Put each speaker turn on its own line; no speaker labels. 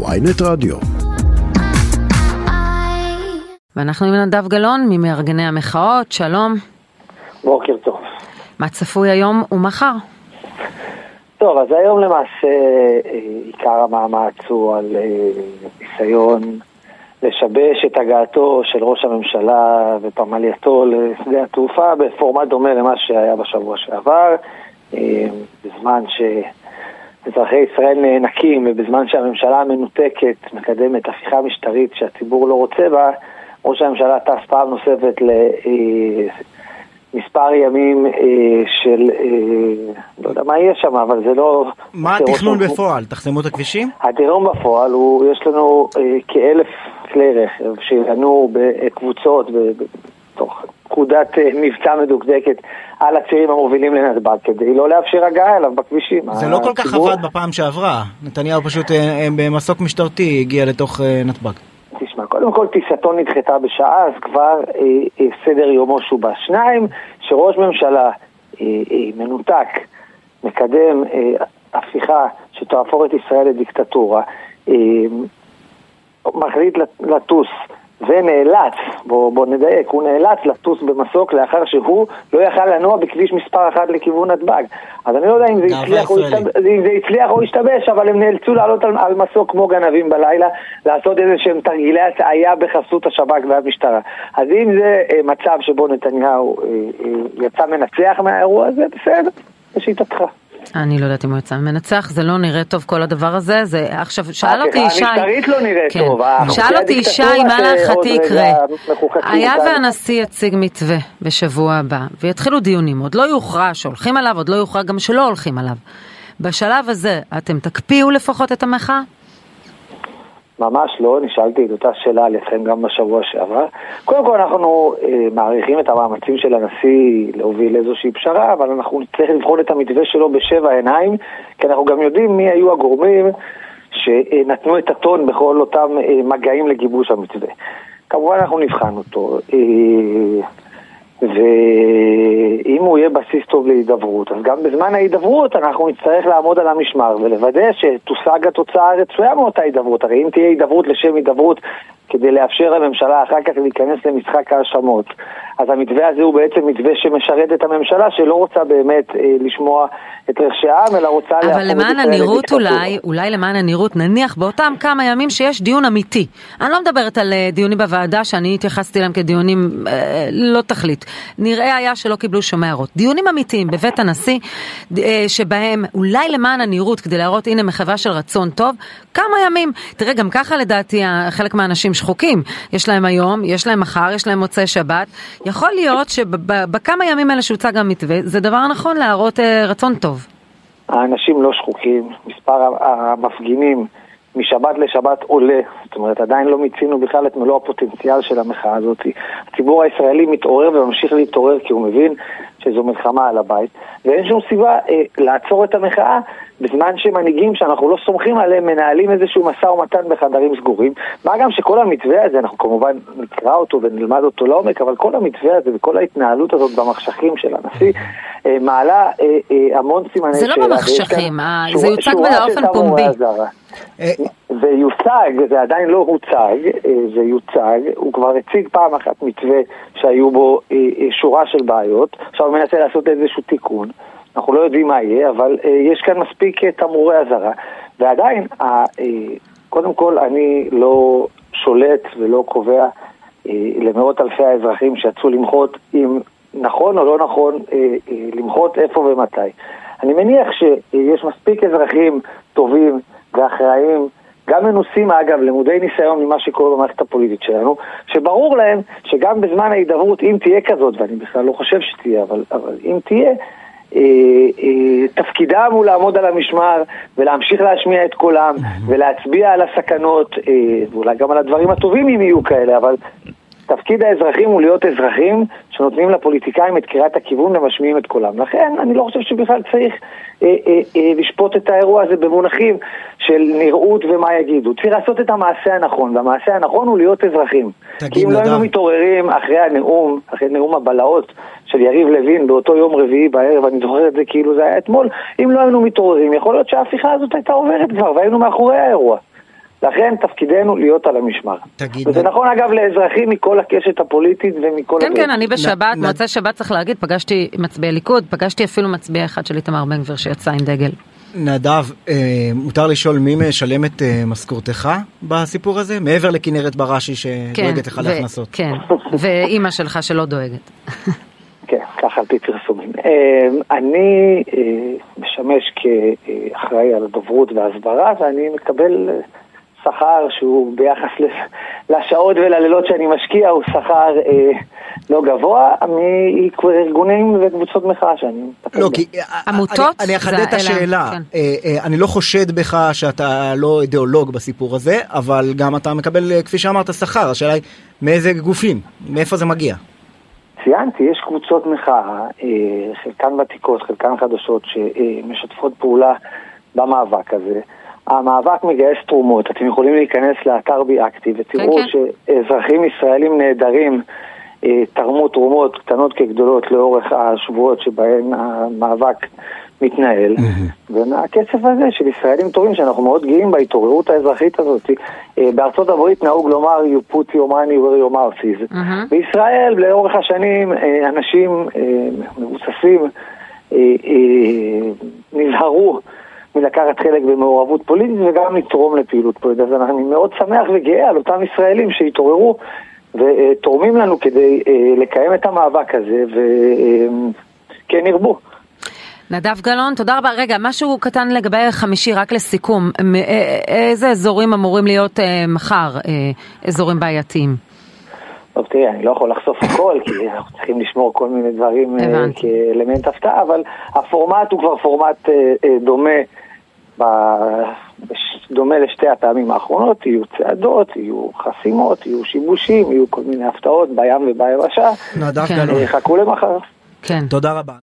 ויינט רדיו.
ואנחנו עם נדב גלאון ממארגני המחאות, שלום.
בוקר טוב.
מה צפוי היום ומחר?
טוב, אז היום למעשה אה, עיקר המאמץ הוא על אה, ניסיון לשבש את הגעתו של ראש הממשלה ופמלייתו לשדה התעופה בפורמט דומה למה שהיה בשבוע שעבר, אה, בזמן שאזרחי ישראל נאנקים ובזמן שהממשלה המנותקת מקדמת הפיכה משטרית שהציבור לא רוצה בה, ראש הממשלה טס פעם נוספת למספר ימים אה, של, אה, לא יודע מה יהיה שם, אבל זה לא...
מה התכנון בפועל? תחסמו את הכבישים?
התכנון בפועל הוא, יש לנו אה, כאלף כלי רכב שינועו בקבוצות, בתוך פקודת מבצע מדוקדקת על הצירים המובילים לנתב"ג, כדי לא לאפשר הגעה אליו בכבישים.
זה לא כל כך עבד בפעם שעברה, נתניהו פשוט במסוק משטרתי הגיע לתוך נתב"ג.
תשמע, קודם כל טיסתו נדחתה בשעה, אז כבר אה, אה, סדר יומו שובש. שניים, שראש ממשלה אה, אה, מנותק מקדם אה, הפיכה שתהפוך את ישראל לדיקטטורה, אה, מחליט לטוס ונאלץ, בוא, בוא נדייק, הוא נאלץ לטוס במסוק לאחר שהוא לא יכל לנוע בכביש מספר אחת לכיוון נתב"ג. אז אני לא יודע אם זה, הצליח או, השתב... אם זה הצליח או השתבש, אבל הם נאלצו לעלות על, על מסוק כמו גנבים בלילה, לעשות איזה שהם תרגילי הטעיה בחסות השב"כ והמשטרה. אז אם זה אה, מצב שבו נתניהו אה, אה, יצא מנצח מהאירוע הזה, בסדר, לשיטתך.
אני לא יודעת אם הוא יצא מנצח, זה לא נראה טוב כל הדבר הזה, זה עכשיו, שאל אותי ישי,
המשטרית לא נראית
כן.
טוב,
שאל אותי ישי, מה להערכתי יקרה? היה והנשיא יציג מתווה בשבוע הבא, ויתחילו דיונים, עוד לא יוכרע שהולכים עליו, עוד לא יוכרע גם שלא הולכים עליו. בשלב הזה, אתם תקפיאו לפחות את המחאה?
ממש לא, נשאלתי את אותה שאלה על ידכם גם בשבוע שעבר. קודם כל אנחנו אה, מעריכים את המאמצים של הנשיא להוביל איזושהי פשרה, אבל אנחנו נצטרך לבחון את המתווה שלו בשבע עיניים, כי אנחנו גם יודעים מי היו הגורמים שנתנו את הטון בכל אותם אה, מגעים לגיבוש המתווה. כמובן אנחנו נבחן אותו. אה, ואם הוא יהיה בסיס טוב להידברות, אז גם בזמן ההידברות אנחנו נצטרך לעמוד על המשמר ולוודא שתושג התוצאה הרצויה מאותה הידברות. הרי אם תהיה הידברות לשם הידברות כדי לאפשר לממשלה אחר כך להיכנס למשחק ההאשמות, אז המתווה הזה הוא בעצם מתווה שמשרת את הממשלה שלא רוצה באמת אה, לשמוע את רחשי העם, אלא רוצה להפוך את
אבל למען הנראות אולי, אולי למען הנראות, נניח באותם כמה ימים שיש דיון אמיתי. אני לא מדברת על אה, דיונים בוועדה שאני התייחסתי אליהם כדיונים אה, לא תכלית. נראה היה שלא קיבלו שום הערות. דיונים אמיתיים בבית הנשיא, אה, שבהם אולי למען הנראות, כדי להראות הנה מחווה של רצון טוב, כמה ימים. תראה, גם ככה לדעתי חלק מהאנשים שחוקים. יש להם היום, יש להם מחר, יש להם מוצאי שבת. יכול להיות שבכמה ימים האלה שהוצג המתווה, זה דבר נכון להראות אה, רצון טוב.
האנשים לא שחוקים, מספר המפגינים משבת לשבת עולה, זאת אומרת עדיין לא מיצינו בכלל את מלוא הפוטנציאל של המחאה הזאת. הציבור הישראלי מתעורר וממשיך להתעורר כי הוא מבין שזו מלחמה על הבית, ואין שום סיבה אה, לעצור את המחאה בזמן שמנהיגים שאנחנו לא סומכים עליהם מנהלים איזשהו משא ומתן בחדרים סגורים. מה גם שכל המתווה הזה, אנחנו כמובן נקרא אותו ונלמד אותו לעומק, אבל כל המתווה הזה וכל ההתנהלות הזאת במחשכים של הנשיא אה, מעלה אה, אה, המון סימני
שאלה. זה לא במחשכים, אה, זה יוצג באופן פומבי.
זה יוצג, זה עדיין לא הוצג, זה יוצג, הוא כבר הציג פעם אחת מתווה שהיו בו שורה של בעיות, עכשיו הוא מנסה לעשות איזשהו תיקון. אנחנו לא יודעים מה יהיה, אבל אה, יש כאן מספיק אה, תמרורי אזהרה. ועדיין, אה, קודם כל, אני לא שולט ולא קובע אה, למאות אלפי האזרחים שיצאו למחות אם נכון או לא נכון אה, אה, למחות איפה ומתי. אני מניח שיש מספיק אזרחים טובים ואחראיים גם מנוסים אגב, למודי ניסיון ממה שקורה במערכת הפוליטית שלנו, שברור להם שגם בזמן ההידברות, אם תהיה כזאת, ואני בכלל לא חושב שתהיה, אבל, אבל אם תהיה, אה, אה, תפקידם הוא לעמוד על המשמר ולהמשיך להשמיע את קולם ולהצביע על הסכנות אה, ואולי גם על הדברים הטובים אם יהיו כאלה, אבל תפקיד האזרחים הוא להיות אזרחים שנותנים לפוליטיקאים את קריאת הכיוון ומשמיעים את קולם. לכן אני לא חושב שבכלל צריך אה, אה, אה, לשפוט את האירוע הזה במונחים של נראות ומה יגידו. צריך לעשות את המעשה הנכון, והמעשה הנכון הוא להיות אזרחים. כי אם לא היינו מתעוררים אחרי הנאום, אחרי נאום הבלהות של יריב לוין באותו יום רביעי בערב, אני זוכר את זה כאילו זה היה אתמול, אם לא היינו מתעוררים, יכול להיות שההפיכה הזאת הייתה עוברת כבר והיינו מאחורי האירוע. לכן תפקידנו להיות על המשמר.
תגיד,
וזה
נ-
נכון אגב לאזרחים מכל הקשת הפוליטית ומכל...
כן,
הדברים.
כן, אני בשבת,
נ-
מוצאי שבת צריך להגיד, פגשתי מצביעי ליכוד, פגשתי אפילו מצביע אחד של איתמר בן גביר שיצא עם דגל.
נדב, אה, מותר לשאול מי משלם את אה, משכורתך בסיפור הזה? מעבר לכנרת בראשי שדואגת לך
ו-
להכנסות.
כן, ואימא שלך שלא דואגת.
כן, ככה על פי פרסומים. אה, אני אה, משמש כאחראי על הדוברות וההסברה ואני מקבל אה, שכר שהוא ביחס ל- לשעות וללילות שאני משקיע הוא שכר אה, לא גבוה מארגונים וקבוצות מחאה שאני מטפל
לא,
בהם.
כי...
עמותות?
אני, אני אחדד את
אלה-
השאלה.
כן.
אה, אה, אני לא חושד בך שאתה לא אידיאולוג בסיפור הזה, אבל גם אתה מקבל, אה, כפי שאמרת, שכר. השאלה היא, מאיזה גופים? מאיפה זה מגיע?
ציינתי, יש קבוצות מחאה, אה, חלקן ותיקות, חלקן חדשות, שמשתפות פעולה במאבק הזה. המאבק מגייס תרומות, אתם יכולים להיכנס לאתר בי אקטיב ותראו
כן, כן.
שאזרחים ישראלים נהדרים אה, תרמו תרומות קטנות כגדולות לאורך השבועות שבהן המאבק מתנהל. ומהכסף הזה של ישראלים טובים, שאנחנו מאוד גאים בהתעוררות האזרחית הזאת, אה, בארצות הברית נהוג לומר you put your money where your mouth is.
מהמם.
בישראל לאורך השנים אה, אנשים מבוססים נזהרו מלקחת חלק במעורבות פוליטית וגם לתרום לפעילות פוליטית. אז אני מאוד שמח וגאה על אותם ישראלים שהתעוררו ותורמים לנו כדי אה, לקיים את המאבק הזה וכן ירבו.
נדב גלאון, תודה רבה. רגע, משהו קטן לגבי חמישי, רק לסיכום. אה, איזה אזורים אמורים להיות אה, מחר אה, אזורים בעייתיים?
טוב, תראה, אני לא יכול לחשוף הכל, כי אנחנו צריכים לשמור כל מיני דברים אה. כאלמנט הפתעה, אבל הפורמט הוא כבר פורמט אה, אה, דומה, דומה לשתי הפעמים האחרונות, יהיו צעדות, יהיו חסימות, יהיו שיבושים, יהיו כל מיני הפתעות בים וביבשה,
נדב
כן.
חכו למחר.
כן.
תודה רבה.